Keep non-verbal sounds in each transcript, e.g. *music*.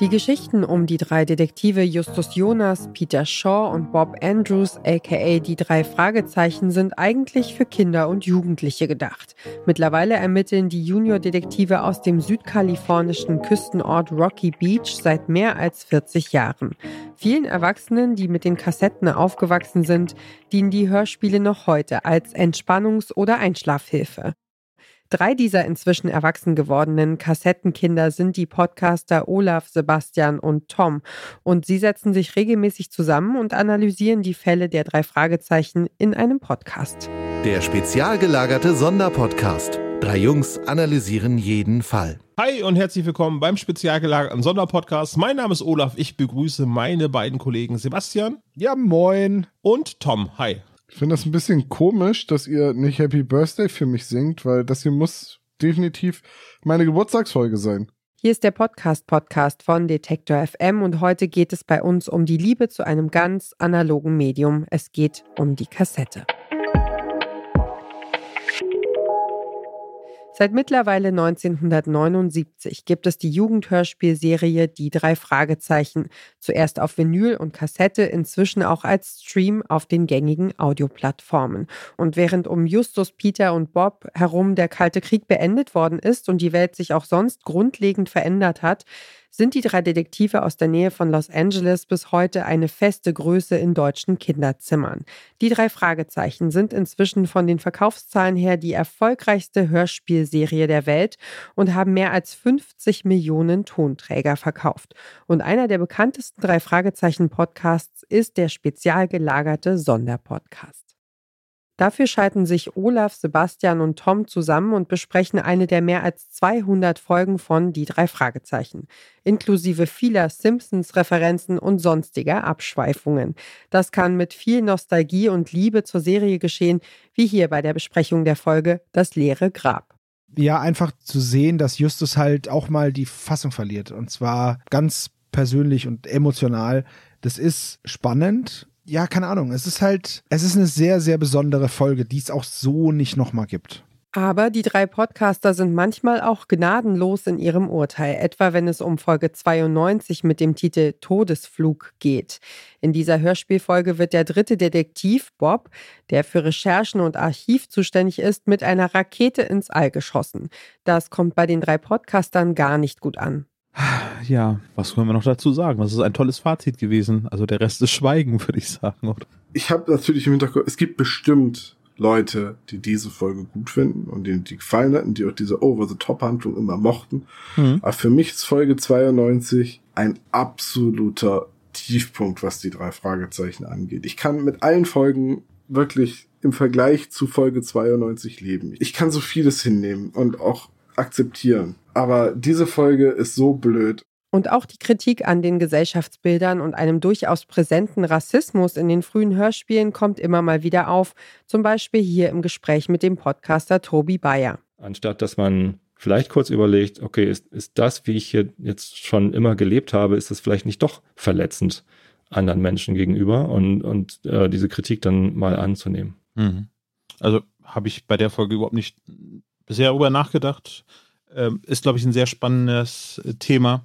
Die Geschichten um die drei Detektive Justus Jonas, Peter Shaw und Bob Andrews, aka die drei Fragezeichen, sind eigentlich für Kinder und Jugendliche gedacht. Mittlerweile ermitteln die Junior-Detektive aus dem südkalifornischen Küstenort Rocky Beach seit mehr als 40 Jahren. Vielen Erwachsenen, die mit den Kassetten aufgewachsen sind, dienen die Hörspiele noch heute als Entspannungs- oder Einschlafhilfe. Drei dieser inzwischen erwachsen gewordenen Kassettenkinder sind die Podcaster Olaf, Sebastian und Tom. Und sie setzen sich regelmäßig zusammen und analysieren die Fälle der drei Fragezeichen in einem Podcast. Der spezial gelagerte Sonderpodcast. Drei Jungs analysieren jeden Fall. Hi und herzlich willkommen beim spezial gelagerten Sonderpodcast. Mein Name ist Olaf. Ich begrüße meine beiden Kollegen Sebastian. Ja, moin. Und Tom. Hi. Ich finde das ein bisschen komisch, dass ihr nicht Happy Birthday für mich singt, weil das hier muss definitiv meine Geburtstagsfolge sein. Hier ist der Podcast-Podcast von Detektor FM und heute geht es bei uns um die Liebe zu einem ganz analogen Medium. Es geht um die Kassette. Seit mittlerweile 1979 gibt es die Jugendhörspielserie Die drei Fragezeichen, zuerst auf Vinyl und Kassette, inzwischen auch als Stream auf den gängigen Audioplattformen. Und während um Justus, Peter und Bob herum der Kalte Krieg beendet worden ist und die Welt sich auch sonst grundlegend verändert hat, sind die drei Detektive aus der Nähe von Los Angeles bis heute eine feste Größe in deutschen Kinderzimmern. Die drei Fragezeichen sind inzwischen von den Verkaufszahlen her die erfolgreichste Hörspielserie der Welt und haben mehr als 50 Millionen Tonträger verkauft. Und einer der bekanntesten drei Fragezeichen Podcasts ist der spezial gelagerte Sonderpodcast. Dafür schalten sich Olaf, Sebastian und Tom zusammen und besprechen eine der mehr als 200 Folgen von Die drei Fragezeichen, inklusive vieler Simpsons-Referenzen und sonstiger Abschweifungen. Das kann mit viel Nostalgie und Liebe zur Serie geschehen, wie hier bei der Besprechung der Folge Das leere Grab. Ja, einfach zu sehen, dass Justus halt auch mal die Fassung verliert. Und zwar ganz persönlich und emotional. Das ist spannend ja, keine Ahnung. Es ist halt, es ist eine sehr, sehr besondere Folge, die es auch so nicht nochmal gibt. Aber die drei Podcaster sind manchmal auch gnadenlos in ihrem Urteil, etwa wenn es um Folge 92 mit dem Titel Todesflug geht. In dieser Hörspielfolge wird der dritte Detektiv, Bob, der für Recherchen und Archiv zuständig ist, mit einer Rakete ins All geschossen. Das kommt bei den drei Podcastern gar nicht gut an. Ja, was können wir noch dazu sagen? Das ist ein tolles Fazit gewesen. Also der Rest ist Schweigen, würde ich sagen, oder? Ich habe natürlich im Hinterkopf, es gibt bestimmt Leute, die diese Folge gut finden und denen die gefallen hatten, die auch diese Over-the-Top-Handlung immer mochten. Mhm. Aber für mich ist Folge 92 ein absoluter Tiefpunkt, was die drei Fragezeichen angeht. Ich kann mit allen Folgen wirklich im Vergleich zu Folge 92 leben. Ich kann so vieles hinnehmen und auch akzeptieren. Aber diese Folge ist so blöd. Und auch die Kritik an den Gesellschaftsbildern und einem durchaus präsenten Rassismus in den frühen Hörspielen kommt immer mal wieder auf. Zum Beispiel hier im Gespräch mit dem Podcaster Tobi Bayer. Anstatt dass man vielleicht kurz überlegt, okay, ist, ist das, wie ich hier jetzt schon immer gelebt habe, ist das vielleicht nicht doch verletzend anderen Menschen gegenüber und, und äh, diese Kritik dann mal anzunehmen. Mhm. Also habe ich bei der Folge überhaupt nicht bisher darüber nachgedacht. Ähm, ist, glaube ich, ein sehr spannendes äh, Thema.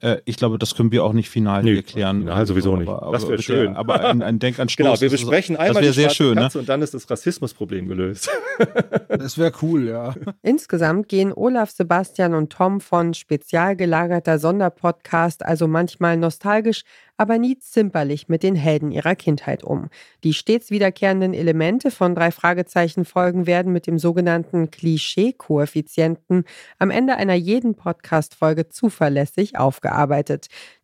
Äh, ich glaube, das können wir auch nicht final nee, erklären. Final sowieso nicht. Aber, das wäre schön. Aber ein, ein Denkanstoß. *laughs* genau, wir besprechen das, einmal das die sehr schön, ne? Katze ne? und dann ist das Rassismusproblem gelöst. *laughs* das wäre cool, ja. Insgesamt gehen Olaf, Sebastian und Tom von spezial gelagerter Sonderpodcast also manchmal nostalgisch, aber nie zimperlich mit den Helden ihrer Kindheit um. Die stets wiederkehrenden Elemente von drei Fragezeichen Folgen werden mit dem sogenannten Klischee-Koeffizienten am Ende einer jeden Podcast-Folge zuverlässig aufgearbeitet.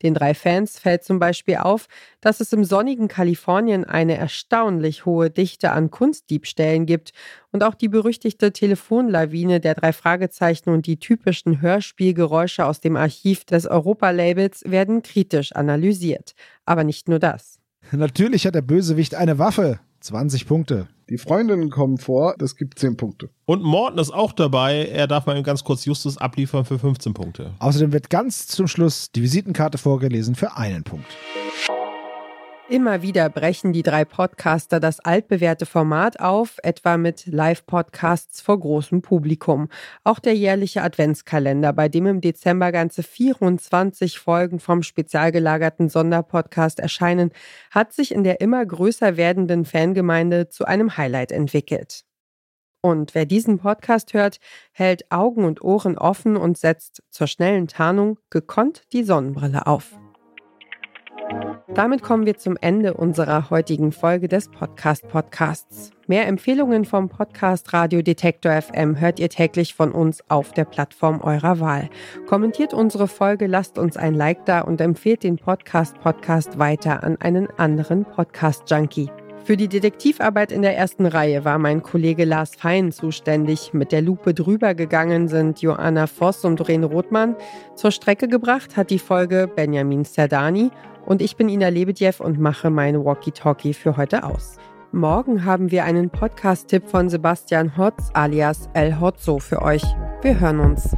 Den drei Fans fällt zum Beispiel auf, dass es im sonnigen Kalifornien eine erstaunlich hohe Dichte an Kunstdiebstählen gibt und auch die berüchtigte Telefonlawine der drei Fragezeichen und die typischen Hörspielgeräusche aus dem Archiv des Europa-Labels werden kritisch analysiert. Aber nicht nur das. Natürlich hat der Bösewicht eine Waffe. 20 Punkte. Die Freundinnen kommen vor, das gibt 10 Punkte. Und Morten ist auch dabei. Er darf mal ganz kurz Justus abliefern für 15 Punkte. Außerdem wird ganz zum Schluss die Visitenkarte vorgelesen für einen Punkt. Immer wieder brechen die drei Podcaster das altbewährte Format auf, etwa mit Live-Podcasts vor großem Publikum. Auch der jährliche Adventskalender, bei dem im Dezember ganze 24 Folgen vom spezial gelagerten Sonderpodcast erscheinen, hat sich in der immer größer werdenden Fangemeinde zu einem Highlight entwickelt. Und wer diesen Podcast hört, hält Augen und Ohren offen und setzt zur schnellen Tarnung gekonnt die Sonnenbrille auf. Damit kommen wir zum Ende unserer heutigen Folge des Podcast Podcasts. Mehr Empfehlungen vom Podcast Radio Detektor FM hört ihr täglich von uns auf der Plattform eurer Wahl. Kommentiert unsere Folge, lasst uns ein Like da und empfehlt den Podcast Podcast weiter an einen anderen Podcast Junkie. Für die Detektivarbeit in der ersten Reihe war mein Kollege Lars Fein zuständig. Mit der Lupe drüber gegangen sind Joanna Voss und Doreen Rothmann. Zur Strecke gebracht hat die Folge Benjamin Serdani und ich bin Ina Lebedjew und mache meine Walkie-Talkie für heute aus. Morgen haben wir einen Podcast-Tipp von Sebastian Hotz alias El Hotzo für euch. Wir hören uns.